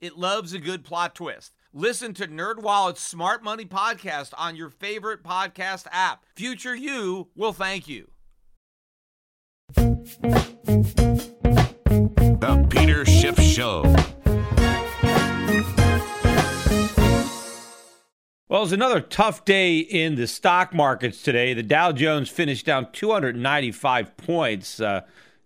It loves a good plot twist. Listen to NerdWallet's Smart Money podcast on your favorite podcast app. Future you will thank you. The Peter Schiff Show. Well, it's another tough day in the stock markets today. The Dow Jones finished down 295 points. Uh,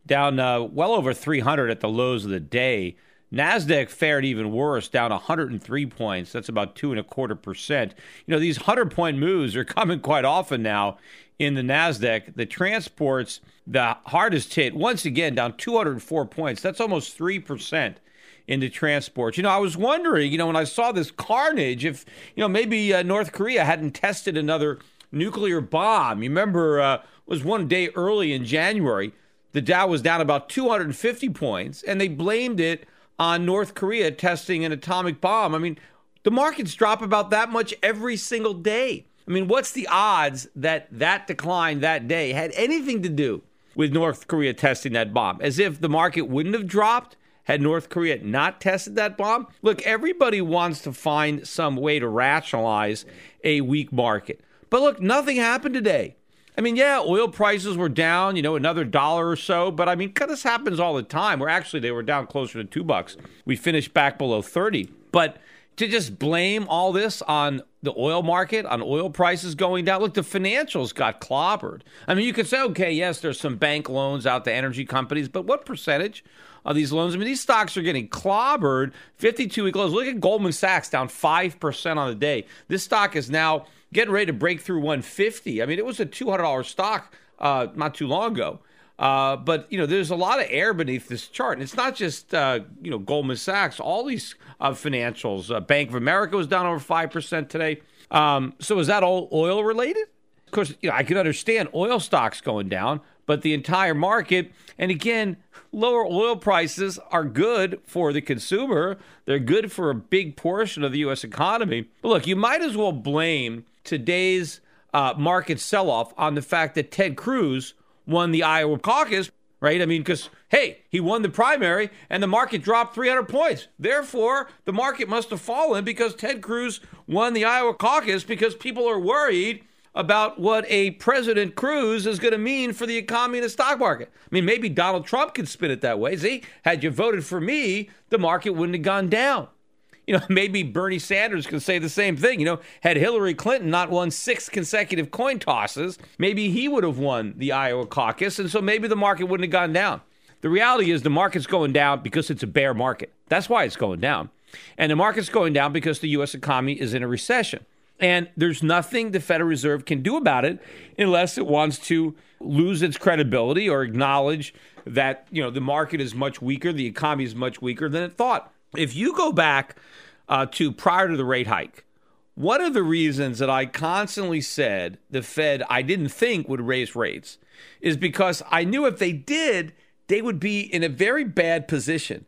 down uh, well over 300 at the lows of the day. Nasdaq fared even worse, down 103 points. That's about two and a quarter percent. You know, these 100 point moves are coming quite often now in the Nasdaq. The transports, the hardest hit, once again down 204 points. That's almost three percent in the transports. You know, I was wondering, you know, when I saw this carnage, if you know maybe uh, North Korea hadn't tested another nuclear bomb. You remember uh, was one day early in January the Dow was down about 250 points, and they blamed it on North Korea testing an atomic bomb. I mean, the markets drop about that much every single day. I mean, what's the odds that that decline that day had anything to do with North Korea testing that bomb? As if the market wouldn't have dropped had North Korea not tested that bomb? Look, everybody wants to find some way to rationalize a weak market. But look, nothing happened today. I mean, yeah, oil prices were down, you know, another dollar or so, but I mean, this happens all the time. Where actually they were down closer to two bucks. We finished back below 30. But to just blame all this on the oil market, on oil prices going down, look, the financials got clobbered. I mean, you could say, okay, yes, there's some bank loans out to energy companies, but what percentage of these loans? I mean, these stocks are getting clobbered 52 week lows. Look at Goldman Sachs down 5% on the day. This stock is now getting ready to break through 150. I mean, it was a $200 stock uh, not too long ago. Uh, but you know, there's a lot of air beneath this chart, and it's not just uh, you know Goldman Sachs. All these uh, financials, uh, Bank of America was down over five percent today. Um, so is that all oil related? Of course, you know, I can understand oil stocks going down, but the entire market, and again, lower oil prices are good for the consumer. They're good for a big portion of the U.S. economy. But look, you might as well blame today's uh, market sell off on the fact that Ted Cruz won the Iowa caucus, right? I mean, because, hey, he won the primary and the market dropped 300 points. Therefore, the market must have fallen because Ted Cruz won the Iowa caucus because people are worried about what a President Cruz is going to mean for the economy and the stock market. I mean, maybe Donald Trump could spin it that way. See, had you voted for me, the market wouldn't have gone down. You know, maybe Bernie Sanders could say the same thing. You know, had Hillary Clinton not won six consecutive coin tosses, maybe he would have won the Iowa caucus. And so maybe the market wouldn't have gone down. The reality is the market's going down because it's a bear market. That's why it's going down. And the market's going down because the U.S. economy is in a recession. And there's nothing the Federal Reserve can do about it unless it wants to lose its credibility or acknowledge that, you know, the market is much weaker, the economy is much weaker than it thought. If you go back uh, to prior to the rate hike, one of the reasons that I constantly said the Fed I didn't think would raise rates is because I knew if they did, they would be in a very bad position.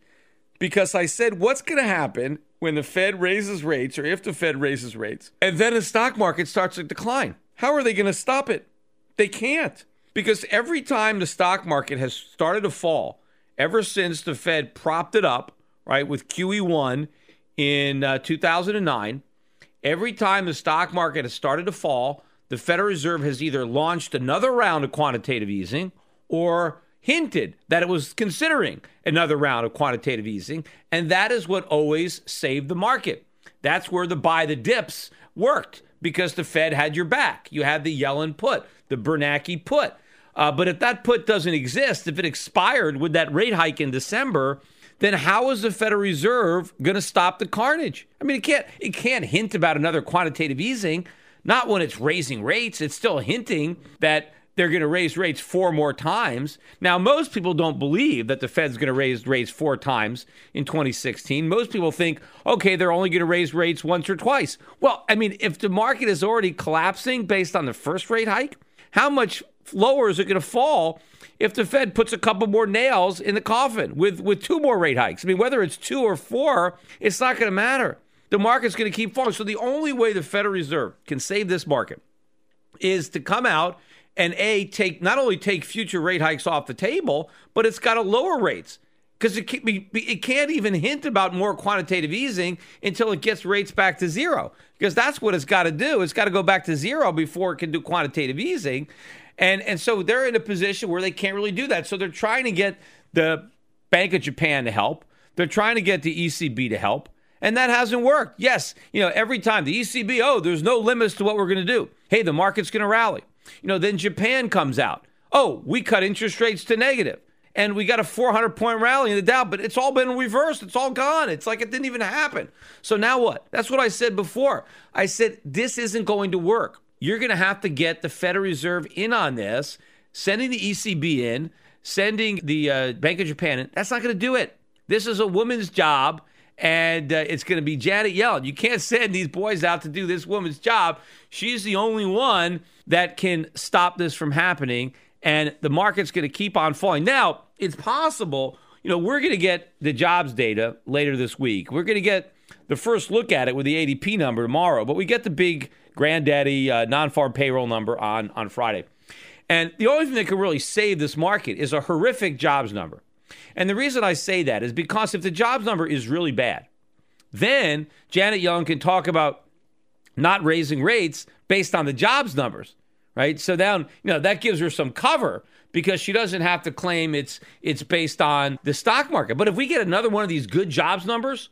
Because I said, what's going to happen when the Fed raises rates or if the Fed raises rates and then the stock market starts to decline? How are they going to stop it? They can't. Because every time the stock market has started to fall, ever since the Fed propped it up right, with QE1 in uh, 2009, every time the stock market has started to fall, the Federal Reserve has either launched another round of quantitative easing or hinted that it was considering another round of quantitative easing. And that is what always saved the market. That's where the buy the dips worked because the Fed had your back. You had the Yellen put, the Bernanke put. Uh, but if that put doesn't exist, if it expired with that rate hike in December, then how is the Federal Reserve going to stop the carnage? I mean, it can't it can't hint about another quantitative easing. Not when it's raising rates. It's still hinting that they're going to raise rates four more times. Now, most people don't believe that the Fed's going to raise rates four times in 2016. Most people think, okay, they're only going to raise rates once or twice. Well, I mean, if the market is already collapsing based on the first rate hike, how much lower is it going to fall if the Fed puts a couple more nails in the coffin with, with two more rate hikes? I mean, whether it's two or four, it's not going to matter. The market's going to keep falling. So the only way the Federal Reserve can save this market is to come out and a take not only take future rate hikes off the table, but it's got to lower rates because it, it can't even hint about more quantitative easing until it gets rates back to zero. Because that's what it's got to do. It's got to go back to zero before it can do quantitative easing, and and so they're in a position where they can't really do that. So they're trying to get the Bank of Japan to help. They're trying to get the ECB to help. And that hasn't worked. Yes, you know, every time the ECB, oh, there's no limits to what we're going to do. Hey, the market's going to rally. You know, then Japan comes out. Oh, we cut interest rates to negative and we got a 400 point rally in the Dow, but it's all been reversed. It's all gone. It's like it didn't even happen. So now what? That's what I said before. I said this isn't going to work. You're going to have to get the Federal Reserve in on this, sending the ECB in, sending the uh, Bank of Japan in. That's not going to do it. This is a woman's job and uh, it's going to be Janet Yellen. You can't send these boys out to do this woman's job. She's the only one that can stop this from happening, and the market's going to keep on falling. Now, it's possible, you know, we're going to get the jobs data later this week. We're going to get the first look at it with the ADP number tomorrow, but we get the big granddaddy uh, non farm payroll number on, on Friday. And the only thing that can really save this market is a horrific jobs number. And the reason I say that is because if the jobs number is really bad, then Janet Yellen can talk about not raising rates based on the jobs numbers, right? So then, you know, that gives her some cover because she doesn't have to claim it's it's based on the stock market. But if we get another one of these good jobs numbers,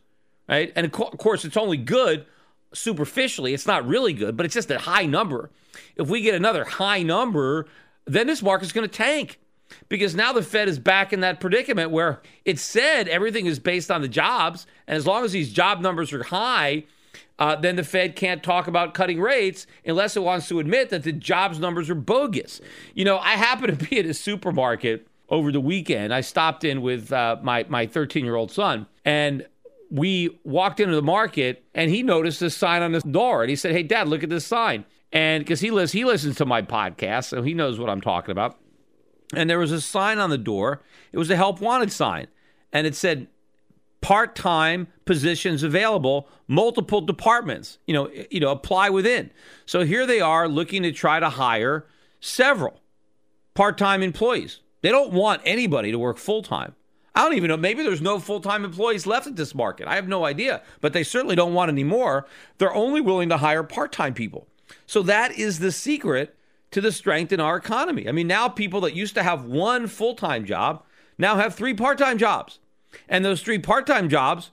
right? And of course, it's only good superficially. It's not really good, but it's just a high number. If we get another high number, then this market's going to tank because now the Fed is back in that predicament where it said everything is based on the jobs, and as long as these job numbers are high, uh, then the Fed can't talk about cutting rates unless it wants to admit that the jobs numbers are bogus. You know, I happen to be at a supermarket over the weekend. I stopped in with uh, my my 13 year old son, and we walked into the market, and he noticed this sign on the door, and he said, "Hey, Dad, look at this sign." And because he listens, he listens to my podcast, so he knows what I'm talking about. And there was a sign on the door. It was a help wanted sign, and it said part time positions available, multiple departments, you know, you know, apply within. So here they are looking to try to hire several part time employees. They don't want anybody to work full time. I don't even know. Maybe there's no full time employees left at this market. I have no idea, but they certainly don't want any more. They're only willing to hire part time people. So that is the secret to the strength in our economy. I mean, now people that used to have one full time job now have three part time jobs. And those three part time jobs,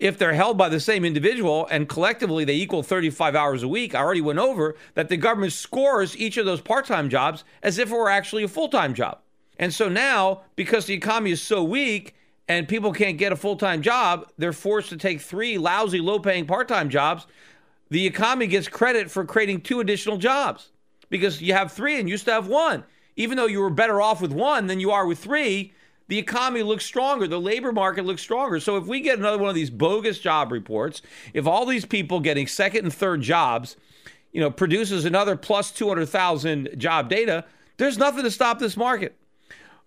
if they're held by the same individual and collectively they equal 35 hours a week, I already went over that the government scores each of those part time jobs as if it were actually a full time job. And so now, because the economy is so weak and people can't get a full time job, they're forced to take three lousy, low paying part time jobs. The economy gets credit for creating two additional jobs because you have three and used to have one. Even though you were better off with one than you are with three, the economy looks stronger, the labor market looks stronger. So if we get another one of these bogus job reports, if all these people getting second and third jobs, you know, produces another plus 200,000 job data, there's nothing to stop this market.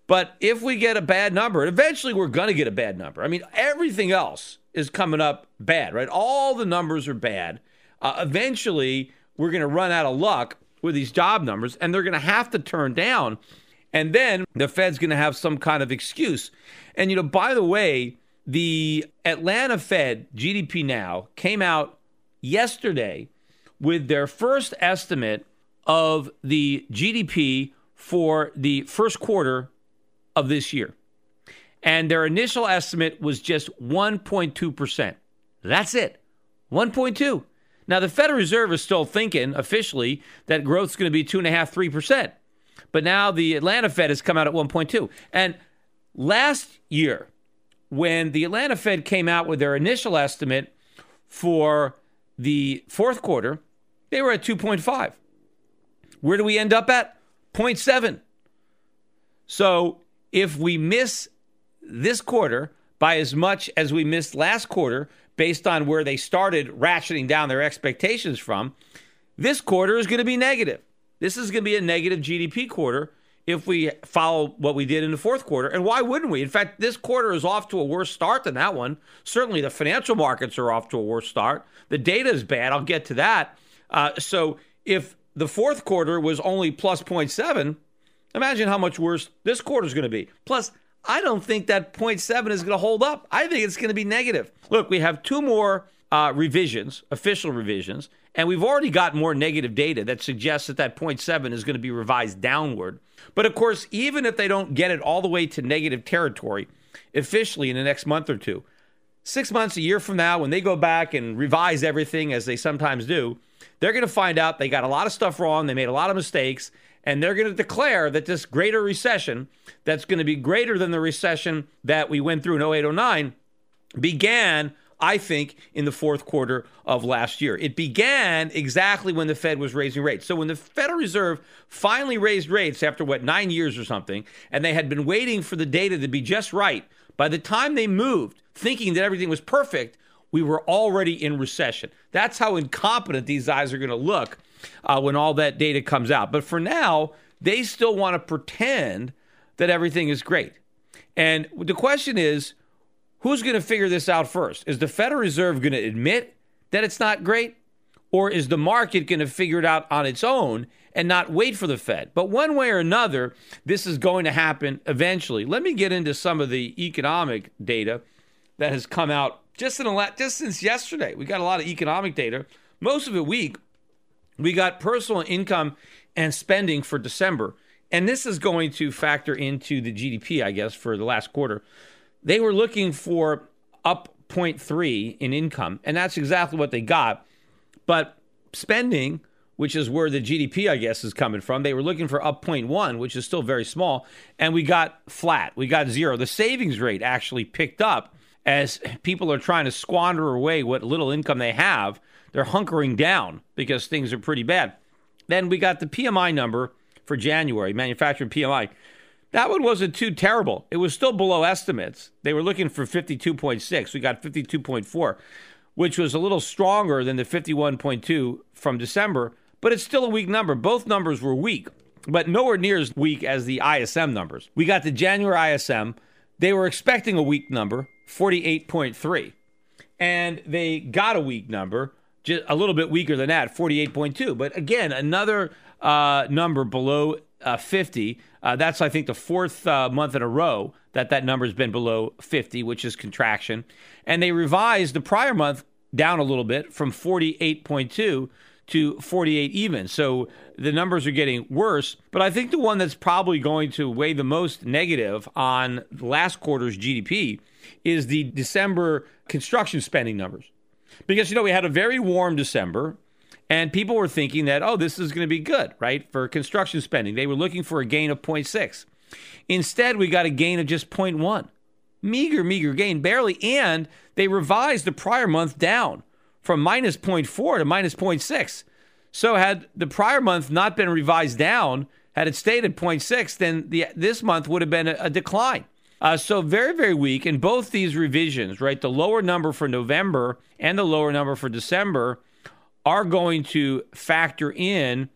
But if we get a bad number, eventually we're going to get a bad number. I mean, everything else is coming up bad, right? All the numbers are bad. Uh, eventually, we're going to run out of luck with these job numbers, and they're going to have to turn down and then the Fed's going to have some kind of excuse. And, you know, by the way, the Atlanta Fed GDP Now came out yesterday with their first estimate of the GDP for the first quarter of this year. And their initial estimate was just 1.2%. That's it. 1.2. Now, the Federal Reserve is still thinking officially that growth is going to be 2.5%, 3%. But now the Atlanta Fed has come out at 1.2. And last year, when the Atlanta Fed came out with their initial estimate for the fourth quarter, they were at 2.5. Where do we end up at? 0.7. So if we miss this quarter by as much as we missed last quarter, based on where they started ratcheting down their expectations from, this quarter is going to be negative. This is going to be a negative GDP quarter if we follow what we did in the fourth quarter. And why wouldn't we? In fact, this quarter is off to a worse start than that one. Certainly, the financial markets are off to a worse start. The data is bad. I'll get to that. Uh, so, if the fourth quarter was only plus 0.7, imagine how much worse this quarter is going to be. Plus, I don't think that 0.7 is going to hold up. I think it's going to be negative. Look, we have two more uh, revisions, official revisions, and we've already got more negative data that suggests that that 0.7 is going to be revised downward. But of course, even if they don't get it all the way to negative territory officially in the next month or two, six months, a year from now, when they go back and revise everything as they sometimes do, they're going to find out they got a lot of stuff wrong, they made a lot of mistakes, and they're going to declare that this greater recession, that's going to be greater than the recession that we went through in 08 09, began I think, in the fourth quarter of last year. It began exactly when the Fed was raising rates. So when the Federal Reserve finally raised rates after what, nine years or something, and they had been waiting for the data to be just right, by the time they moved, thinking that everything was perfect, we were already in recession. That's how incompetent these guys are going to look uh, when all that data comes out. But for now, they still want to pretend that everything is great. And the question is, Who's going to figure this out first? Is the Federal Reserve going to admit that it's not great? Or is the market going to figure it out on its own and not wait for the Fed? But one way or another, this is going to happen eventually. Let me get into some of the economic data that has come out just in a lot, just since yesterday. We got a lot of economic data, most of it weak. We got personal income and spending for December. And this is going to factor into the GDP, I guess, for the last quarter. They were looking for up 0.3 in income, and that's exactly what they got. But spending, which is where the GDP, I guess, is coming from, they were looking for up 0.1, which is still very small, and we got flat. We got zero. The savings rate actually picked up as people are trying to squander away what little income they have. They're hunkering down because things are pretty bad. Then we got the PMI number for January, manufacturing PMI. That one wasn't too terrible. It was still below estimates. They were looking for 52.6. We got 52.4, which was a little stronger than the 51.2 from December, but it's still a weak number. Both numbers were weak, but nowhere near as weak as the ISM numbers. We got the January ISM. They were expecting a weak number, 48.3, and they got a weak number, just a little bit weaker than that, 48.2. But again, another uh, number below uh, 50. Uh, that's, I think, the fourth uh, month in a row that that number has been below 50, which is contraction. And they revised the prior month down a little bit from 48.2 to 48 even. So the numbers are getting worse. But I think the one that's probably going to weigh the most negative on last quarter's GDP is the December construction spending numbers. Because, you know, we had a very warm December. And people were thinking that, oh, this is going to be good, right, for construction spending. They were looking for a gain of 0.6. Instead, we got a gain of just 0.1. Meager, meager gain, barely. And they revised the prior month down from minus 0.4 to minus 0.6. So, had the prior month not been revised down, had it stayed at 0.6, then the, this month would have been a, a decline. Uh, so, very, very weak. And both these revisions, right, the lower number for November and the lower number for December, are going to factor in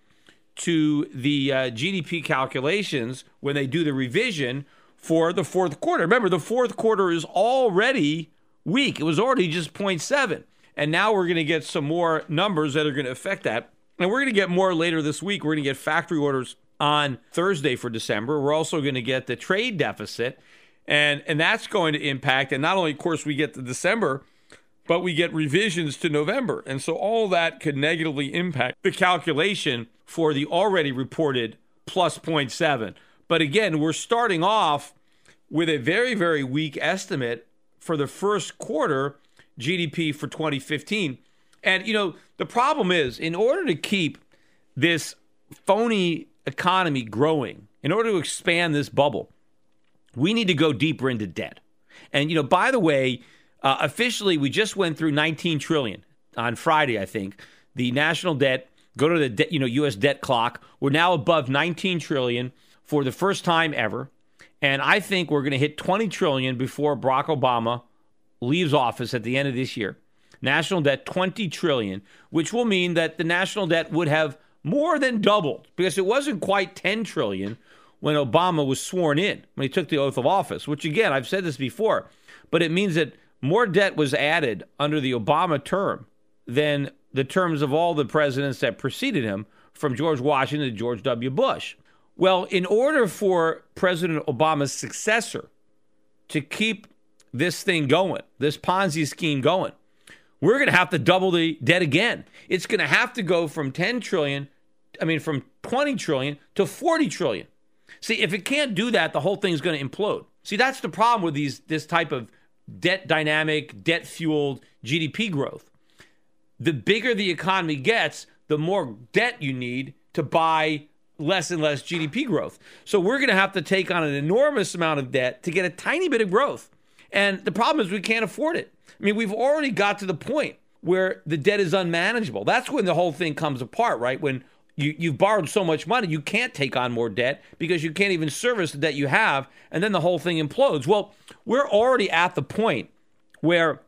to the uh, GDP calculations when they do the revision for the fourth quarter. Remember, the fourth quarter is already weak. It was already just 0.7. And now we're going to get some more numbers that are going to affect that. And we're going to get more later this week. We're going to get factory orders on Thursday for December. We're also going to get the trade deficit. And, and that's going to impact. And not only, of course, we get the December but we get revisions to November. And so all that could negatively impact the calculation for the already reported plus 0.7. But again, we're starting off with a very, very weak estimate for the first quarter GDP for 2015. And, you know, the problem is in order to keep this phony economy growing, in order to expand this bubble, we need to go deeper into debt. And, you know, by the way, uh, officially, we just went through 19 trillion on Friday, I think. The national debt Go to the de- you know U.S. debt clock. We're now above 19 trillion for the first time ever, and I think we're going to hit 20 trillion before Barack Obama leaves office at the end of this year. National debt 20 trillion, which will mean that the national debt would have more than doubled because it wasn't quite 10 trillion when Obama was sworn in, when he took the oath of office, which again, I've said this before, but it means that more debt was added under the Obama term than the terms of all the presidents that preceded him, from George Washington to George W. Bush. Well, in order for President Obama's successor to keep this thing going, this Ponzi scheme going, we're going to have to double the debt again. It's going to have to go from 10 trillion, I mean, from 20 trillion to 40 trillion. See, if it can't do that, the whole thing's going to implode. See, that's the problem with these this type of debt dynamic, debt fueled GDP growth. The bigger the economy gets, the more debt you need to buy less and less GDP growth. So we're going to have to take on an enormous amount of debt to get a tiny bit of growth. And the problem is we can't afford it. I mean, we've already got to the point where the debt is unmanageable. That's when the whole thing comes apart, right? When you, you've borrowed so much money, you can't take on more debt because you can't even service the debt you have, and then the whole thing implodes. Well, we're already at the point where,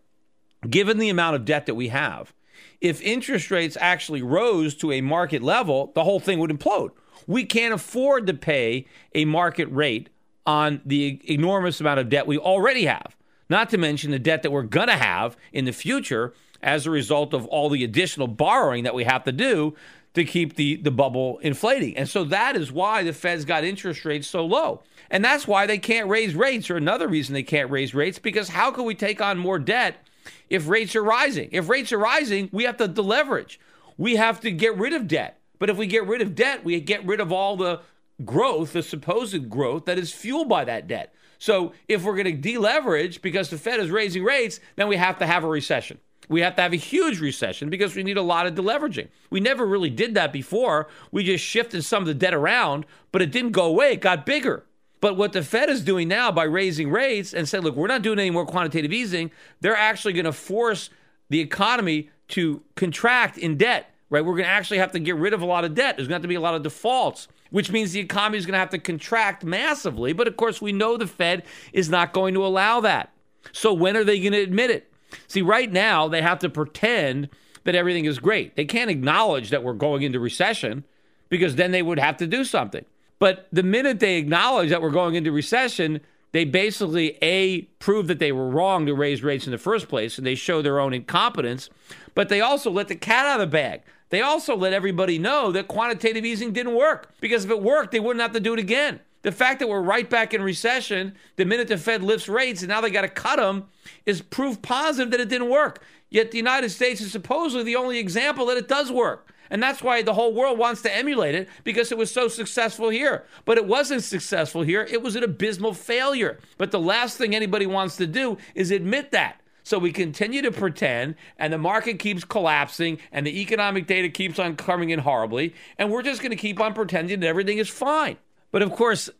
given the amount of debt that we have, if interest rates actually rose to a market level, the whole thing would implode. We can't afford to pay a market rate on the enormous amount of debt we already have, not to mention the debt that we're going to have in the future as a result of all the additional borrowing that we have to do to keep the, the bubble inflating. And so that is why the Fed's got interest rates so low. And that's why they can't raise rates, or another reason they can't raise rates, because how can we take on more debt if rates are rising? If rates are rising, we have to deleverage. We have to get rid of debt. But if we get rid of debt, we get rid of all the growth, the supposed growth that is fueled by that debt. So if we're going to deleverage because the Fed is raising rates, then we have to have a recession. We have to have a huge recession because we need a lot of deleveraging. We never really did that before. We just shifted some of the debt around, but it didn't go away. It got bigger. But what the Fed is doing now by raising rates and saying, look, we're not doing any more quantitative easing, they're actually going to force the economy to contract in debt, right? We're going to actually have to get rid of a lot of debt. There's going to have to be a lot of defaults which means the economy is going to have to contract massively. But of course, we know the Fed is not going to allow that. So when are they going to admit it? See, right now, they have to pretend that everything is great. They can't acknowledge that we're going into recession because then they would have to do something. But the minute they acknowledge that we're going into recession, they basically a prove that they were wrong to raise rates in the first place and they show their own incompetence but they also let the cat out of the bag they also let everybody know that quantitative easing didn't work because if it worked, they wouldn't have to do it again. The fact that we're right back in recession the minute the Fed lifts rates and now they got to cut them is proof positive that it didn't work. Yet the United States is supposedly the only example that it does work. And that's why the whole world wants to emulate it because it was so successful here. But it wasn't successful here, it was an abysmal failure. But the last thing anybody wants to do is admit that. So we continue to pretend, and the market keeps collapsing, and the economic data keeps on coming in horribly, and we're just going to keep on pretending that everything is fine. But of course,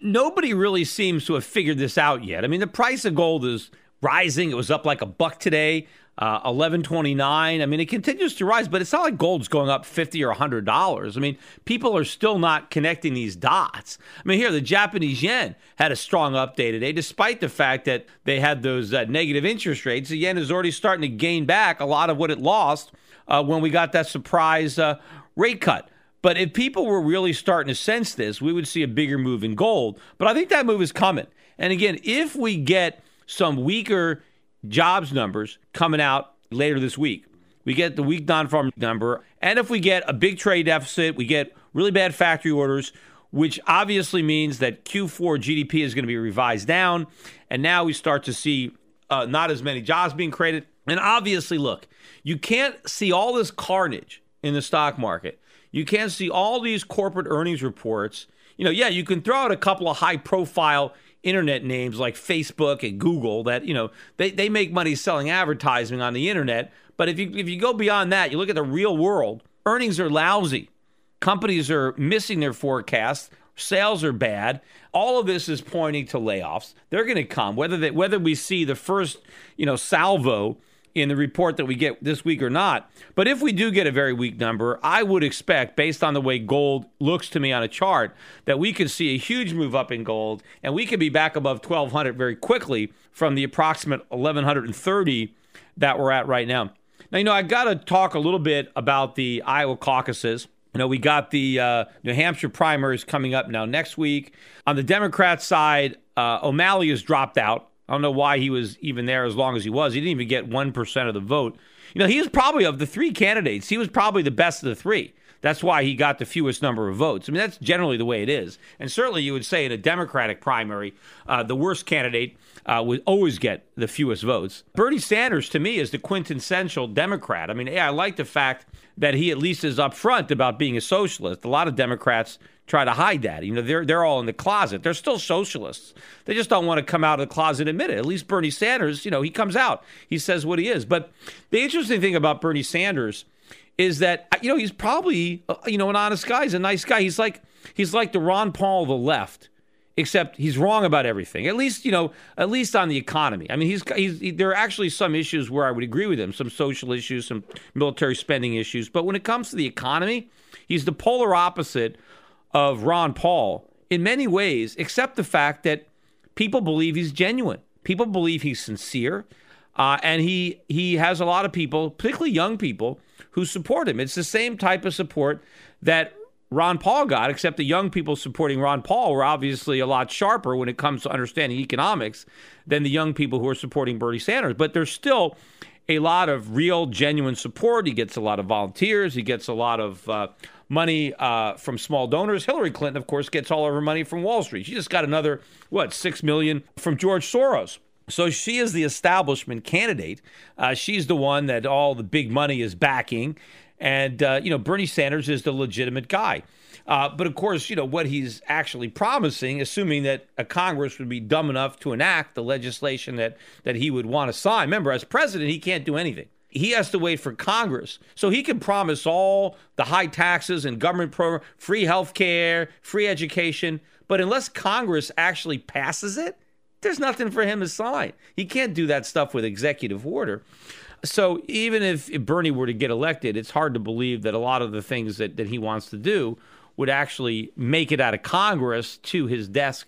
nobody really seems to have figured this out yet. I mean, the price of gold is rising. It was up like a buck today uh, 1129 i mean it continues to rise but it's not like gold's going up 50 or 100 dollars. I mean people are still not connecting these dots. I mean here the japanese yen had a strong update today despite the fact that they had those uh, negative interest rates. The yen is already starting to gain back a lot of what it lost uh, when we got that surprise uh, rate cut but if people were really starting to sense this we would see a bigger move in gold but i think that move is coming and again if we get some weaker jobs numbers coming out later this week. We get the weak non farm number. And if we get a big trade deficit, we get really bad factory orders, which obviously means that Q4 GDP is going to be revised down. And now we start to see uh, not as many jobs being created. And obviously, look, you can't see all this carnage in the stock market. You can't see all these corporate earnings reports. You know, yeah, you can throw out a couple of high profile internet names like Facebook and Google that, you know, they, they make money selling advertising on the internet. But if you if you go beyond that, you look at the real world, earnings are lousy. Companies are missing their forecasts. Sales are bad. All of this is pointing to layoffs. They're going to come whether they, whether we see the first, you know, salvo in the report that we get this week or not. But if we do get a very weak number, I would expect, based on the way gold looks to me on a chart, that we could see a huge move up in gold and we could be back above 1200 very quickly from the approximate 1130 that we're at right now. Now, you know, I got to talk a little bit about the Iowa caucuses. You know, we got the uh, New Hampshire primaries coming up now next week. On the Democrat side, uh, O'Malley has dropped out. I don't know why he was even there as long as he was. He didn't even get 1% of the vote. You know, he was probably, of the three candidates, he was probably the best of the three. That's why he got the fewest number of votes. I mean, that's generally the way it is. And certainly you would say in a Democratic primary, uh, the worst candidate uh, would always get the fewest votes. Bernie Sanders, to me, is the quintessential Democrat. I mean, yeah, I like the fact that he at least is upfront about being a socialist. A lot of Democrats try to hide that. You know, they're they're all in the closet. They're still socialists. They just don't want to come out of the closet and admit it. At least Bernie Sanders, you know, he comes out. He says what he is. But the interesting thing about Bernie Sanders is that you know he's probably uh, you know an honest guy. He's a nice guy. He's like he's like the Ron Paul of the left except he's wrong about everything. At least you know, at least on the economy. I mean, he's, he's he, there are actually some issues where I would agree with him, some social issues, some military spending issues. But when it comes to the economy, he's the polar opposite of Ron Paul in many ways, except the fact that people believe he's genuine. People believe he's sincere, uh, and he he has a lot of people, particularly young people, who support him. It's the same type of support that Ron Paul got, except the young people supporting Ron Paul were obviously a lot sharper when it comes to understanding economics than the young people who are supporting Bernie Sanders. But there's still a lot of real, genuine support. He gets a lot of volunteers. He gets a lot of uh, money uh, from small donors. Hillary Clinton, of course, gets all of her money from Wall Street. She just got another what six million from George Soros. So she is the establishment candidate. Uh, she's the one that all the big money is backing. And, uh, you know, Bernie Sanders is the legitimate guy. Uh, but of course, you know, what he's actually promising, assuming that a Congress would be dumb enough to enact the legislation that, that he would want to sign. Remember, as president, he can't do anything. He has to wait for Congress. So he can promise all the high taxes and government program, free health care, free education. But unless Congress actually passes it, there's nothing for him to sign. He can't do that stuff with executive order. So even if Bernie were to get elected, it's hard to believe that a lot of the things that, that he wants to do would actually make it out of Congress to his desk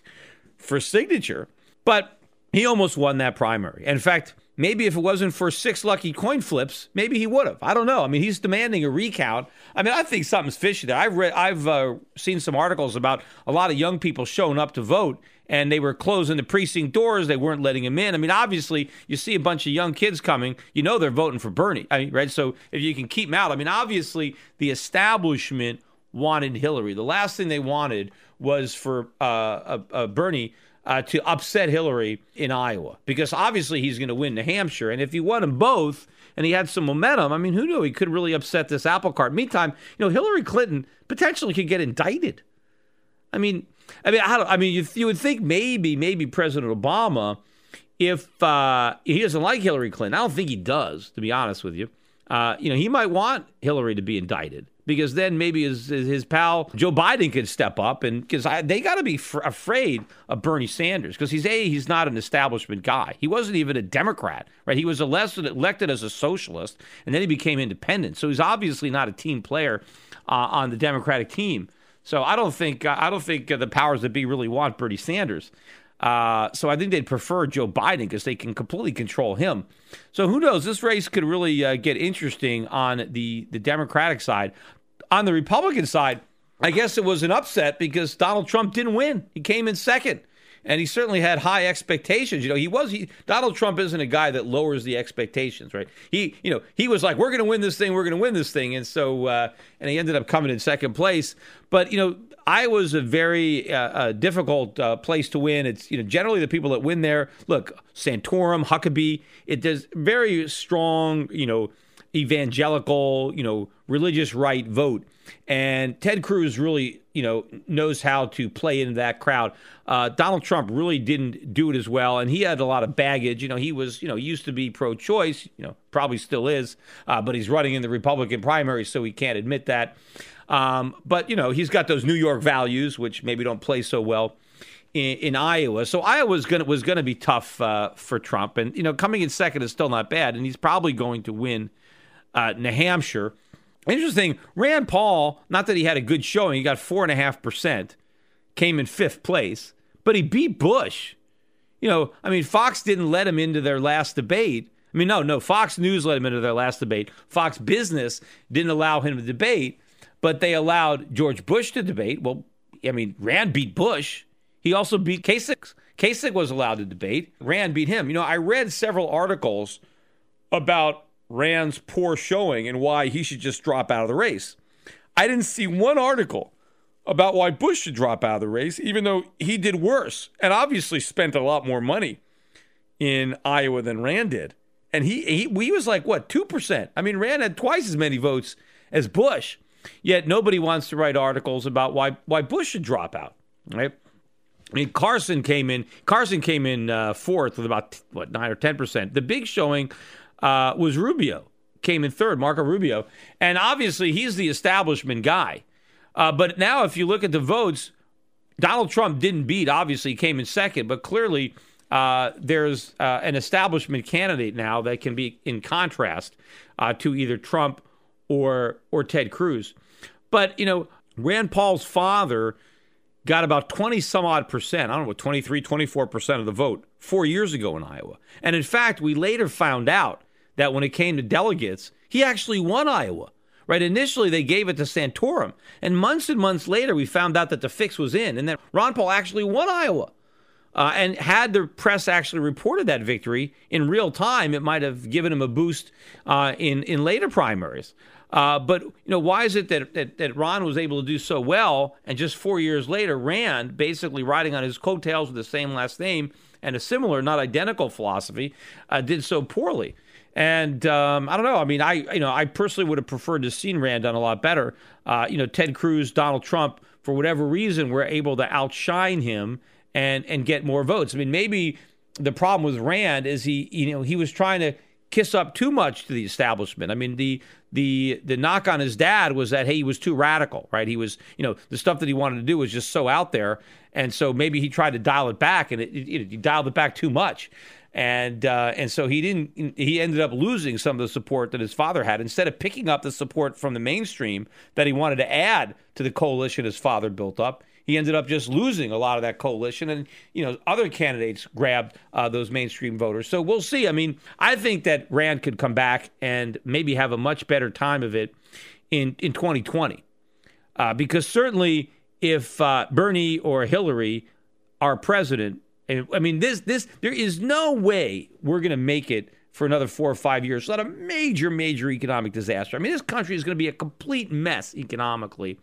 for signature. But he almost won that primary. In fact, maybe if it wasn't for six lucky coin flips, maybe he would have. I don't know. I mean, he's demanding a recount. I mean, I think something's fishy there. I've read, I've uh, seen some articles about a lot of young people showing up to vote and they were closing the precinct doors. They weren't letting him in. I mean, obviously, you see a bunch of young kids coming, you know they're voting for Bernie. I mean, right? So if you can keep them out, I mean, obviously, the establishment wanted Hillary. The last thing they wanted was for uh, Bernie. Uh, to upset Hillary in Iowa because obviously he's going to win New Hampshire. And if he won them both and he had some momentum, I mean, who knew he could really upset this apple cart? Meantime, you know, Hillary Clinton potentially could get indicted. I mean, I mean, I, I mean, you, you, would think maybe, maybe President Obama, if uh, he doesn't like Hillary Clinton, I don't think he does, to be honest with you. Uh, you know, he might want Hillary to be indicted because then maybe his his pal Joe Biden could step up and because they got to be fr- afraid of Bernie Sanders because he's a he's not an establishment guy. He wasn't even a Democrat, right? He was elected elected as a socialist and then he became independent. So he's obviously not a team player uh, on the Democratic team. So I don't think I don't think the powers that be really want Bernie Sanders. Uh, so I think they'd prefer Joe Biden because they can completely control him. So who knows? This race could really uh, get interesting on the the Democratic side. On the Republican side, I guess it was an upset because Donald Trump didn't win. He came in second and he certainly had high expectations. You know, he was he, Donald Trump isn't a guy that lowers the expectations, right? He, you know, he was like, "We're going to win this thing. We're going to win this thing," and so uh, and he ended up coming in second place. But you know, Iowa's a very uh, uh, difficult uh, place to win. It's you know generally the people that win there. Look, Santorum, Huckabee. It does very strong, you know, evangelical, you know, religious right vote. And Ted Cruz really, you know, knows how to play into that crowd. Uh, Donald Trump really didn't do it as well, and he had a lot of baggage. You know, he was, you know, used to be pro-choice. You know, probably still is, uh, but he's running in the Republican primary, so he can't admit that. Um, but you know, he's got those New York values, which maybe don't play so well in, in Iowa. So Iowa was going was to be tough uh, for Trump, and you know coming in second is still not bad, and he's probably going to win uh, New Hampshire. Interesting, Rand Paul. Not that he had a good showing; he got four and a half percent, came in fifth place, but he beat Bush. You know, I mean, Fox didn't let him into their last debate. I mean, no, no, Fox News let him into their last debate. Fox Business didn't allow him to debate, but they allowed George Bush to debate. Well, I mean, Rand beat Bush. He also beat Kasich. Kasich was allowed to debate. Rand beat him. You know, I read several articles about Rand's poor showing and why he should just drop out of the race. I didn't see one article about why Bush should drop out of the race, even though he did worse and obviously spent a lot more money in Iowa than Rand did. And he, he, he was like, what, 2%? I mean, Rand had twice as many votes as Bush. Yet nobody wants to write articles about why, why Bush should drop out, right? I mean, Carson came in. Carson came in uh, fourth with about what nine or ten percent. The big showing uh, was Rubio came in third, Marco Rubio, and obviously he's the establishment guy. Uh, but now, if you look at the votes, Donald Trump didn't beat. Obviously, came in second, but clearly uh, there's uh, an establishment candidate now that can be in contrast uh, to either Trump or or Ted Cruz. But you know, Rand Paul's father got about 20 some odd percent, I don't know, 23, 24 percent of the vote four years ago in Iowa. And in fact, we later found out that when it came to delegates, he actually won Iowa. Right? Initially, they gave it to Santorum. And months and months later, we found out that the fix was in and that Ron Paul actually won Iowa. Uh, and had the press actually reported that victory in real time, it might have given him a boost uh, in, in later primaries. Uh, but you know, why is it that, that, that Ron was able to do so well, and just four years later, Rand, basically riding on his coattails with the same last name and a similar, not identical philosophy, uh, did so poorly? And um, I don't know. I mean, I you know, I personally would have preferred to seen Rand done a lot better. Uh, you know, Ted Cruz, Donald Trump, for whatever reason, were able to outshine him and and get more votes. I mean, maybe the problem with Rand is he you know he was trying to kiss up too much to the establishment. I mean, the the the knock on his dad was that hey, he was too radical, right? He was, you know, the stuff that he wanted to do was just so out there, and so maybe he tried to dial it back, and it, it, he dialed it back too much, and uh, and so he didn't. He ended up losing some of the support that his father had instead of picking up the support from the mainstream that he wanted to add to the coalition his father built up he ended up just losing a lot of that coalition, and you know other candidates grabbed uh, those mainstream voters. So we'll see. I mean, I think that Rand could come back and maybe have a much better time of it in in 2020, uh, because certainly if uh, Bernie or Hillary are president, I mean this this there is no way we're going to make it for another four or five years. Not a major, major economic disaster. I mean, this country is going to be a complete mess economically,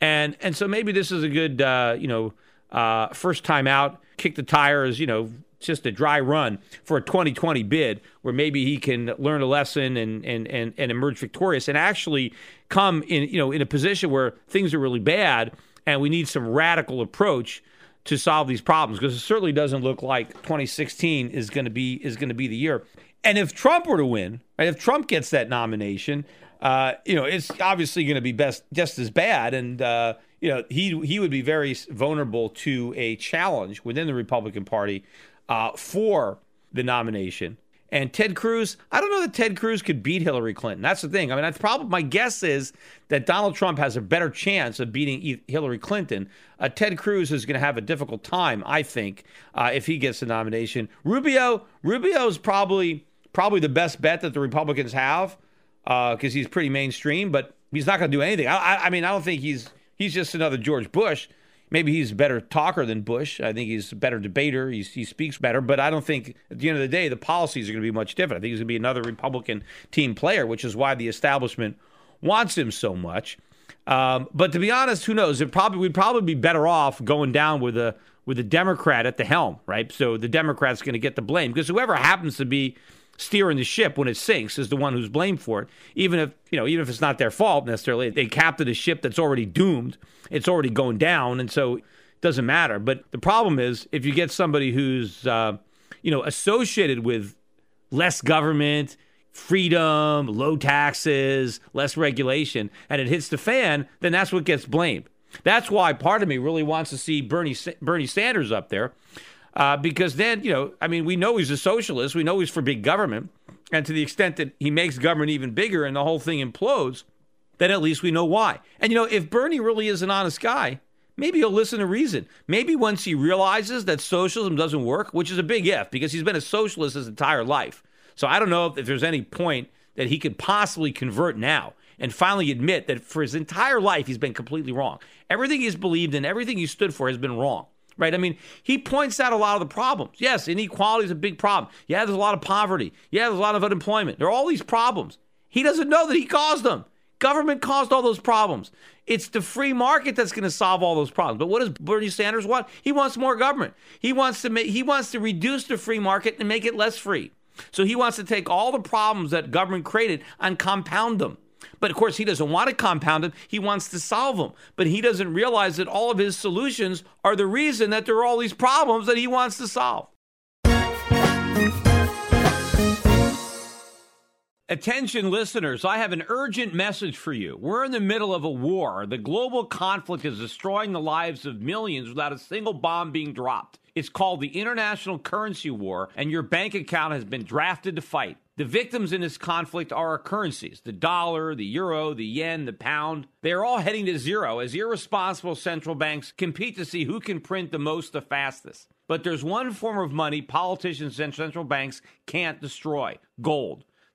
and and so maybe this is a good, uh, you know, uh, first time out, kick the tires, you know, just a dry run for a 2020 bid where maybe he can learn a lesson and and and, and emerge victorious and actually come in, you know, in a position where things are really bad and we need some radical approach to solve these problems because it certainly doesn't look like 2016 is going to be is going to be the year. And if Trump were to win, right, if Trump gets that nomination, uh, you know, it's obviously going to be best just as bad, and uh, you know, he he would be very vulnerable to a challenge within the Republican Party uh, for the nomination. And Ted Cruz, I don't know that Ted Cruz could beat Hillary Clinton. That's the thing. I mean, that's probably my guess is that Donald Trump has a better chance of beating Hillary Clinton. Uh, Ted Cruz is going to have a difficult time, I think, uh, if he gets the nomination. Rubio, is probably probably the best bet that the Republicans have because uh, he's pretty mainstream, but he's not going to do anything. I, I, mean, I don't think he's he's just another George Bush. Maybe he's a better talker than Bush. I think he's a better debater. He's, he speaks better, but I don't think at the end of the day the policies are going to be much different. I think he's going to be another Republican team player, which is why the establishment wants him so much. Um, but to be honest, who knows? It probably we'd probably be better off going down with a with a Democrat at the helm, right? So the Democrat's going to get the blame because whoever happens to be steering the ship when it sinks is the one who's blamed for it. Even if you know, even if it's not their fault necessarily, they captain a ship that's already doomed. It's already going down, and so it doesn't matter. But the problem is if you get somebody who's uh, you know associated with less government, freedom, low taxes, less regulation, and it hits the fan, then that's what gets blamed. That's why part of me really wants to see Bernie Bernie Sanders up there, uh, because then you know, I mean, we know he's a socialist, we know he's for big government, and to the extent that he makes government even bigger and the whole thing implodes, then at least we know why. And you know, if Bernie really is an honest guy, maybe he'll listen to reason. Maybe once he realizes that socialism doesn't work, which is a big if, because he's been a socialist his entire life. So I don't know if, if there's any point that he could possibly convert now and finally admit that for his entire life he's been completely wrong. Everything he's believed in, everything he stood for has been wrong. Right? I mean, he points out a lot of the problems. Yes, inequality is a big problem. Yeah, there's a lot of poverty. Yeah, there's a lot of unemployment. There are all these problems. He doesn't know that he caused them. Government caused all those problems. It's the free market that's going to solve all those problems. But what does Bernie Sanders want? He wants more government. He wants to make he wants to reduce the free market and make it less free. So he wants to take all the problems that government created and compound them. But of course, he doesn't want to compound them. He wants to solve them. But he doesn't realize that all of his solutions are the reason that there are all these problems that he wants to solve. Attention listeners, I have an urgent message for you. We're in the middle of a war. The global conflict is destroying the lives of millions without a single bomb being dropped. It's called the International Currency War, and your bank account has been drafted to fight. The victims in this conflict are our currencies the dollar, the euro, the yen, the pound. They are all heading to zero as irresponsible central banks compete to see who can print the most the fastest. But there's one form of money politicians and central banks can't destroy gold.